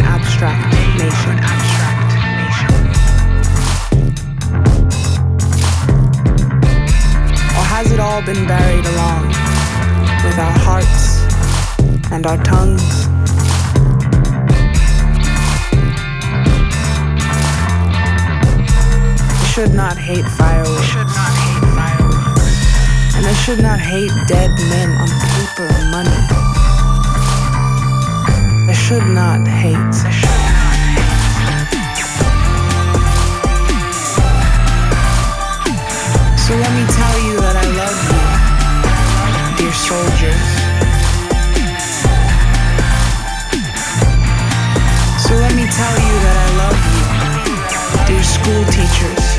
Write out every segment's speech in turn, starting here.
an abstract nation? Or has it all been buried along with our hearts and our tongues? I should not hate fireworks. Should not hate fireworks. And I should not hate dead men on paper and money. I should not hate. I should not hate. So let me tell you that I love you, dear soldiers. So let me tell you that I love you, dear school teachers,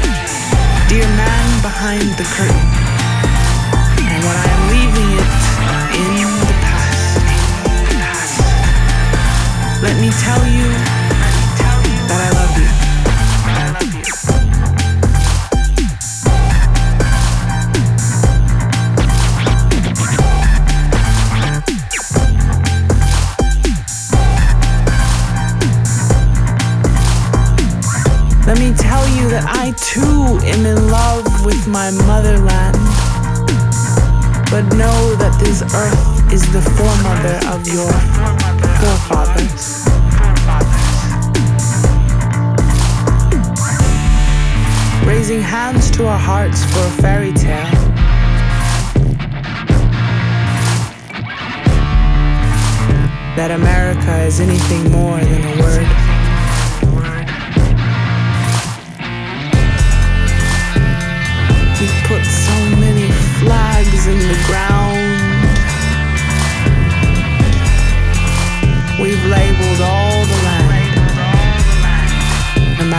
dear man behind the curtain. Let me tell you that I love you. Let me tell you that I too am in love with my motherland. But know that this earth is the foremother of your forefathers. Raising hands to our hearts for a fairy tale. That America is anything more than a word.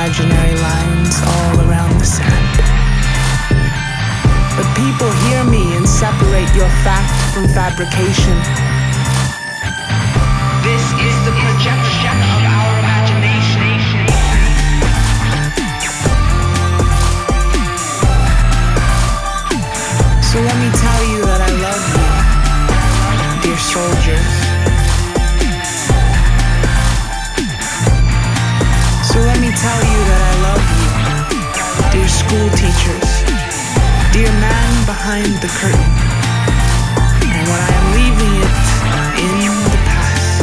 Imaginary lines all around the sand. But people hear me and separate your fact from fabrication. Behind the curtain. And when I am leaving it in the past,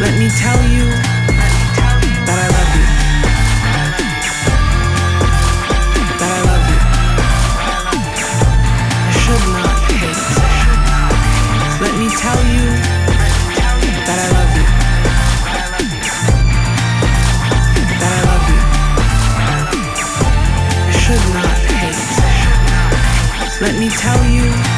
let me tell you Let me tell you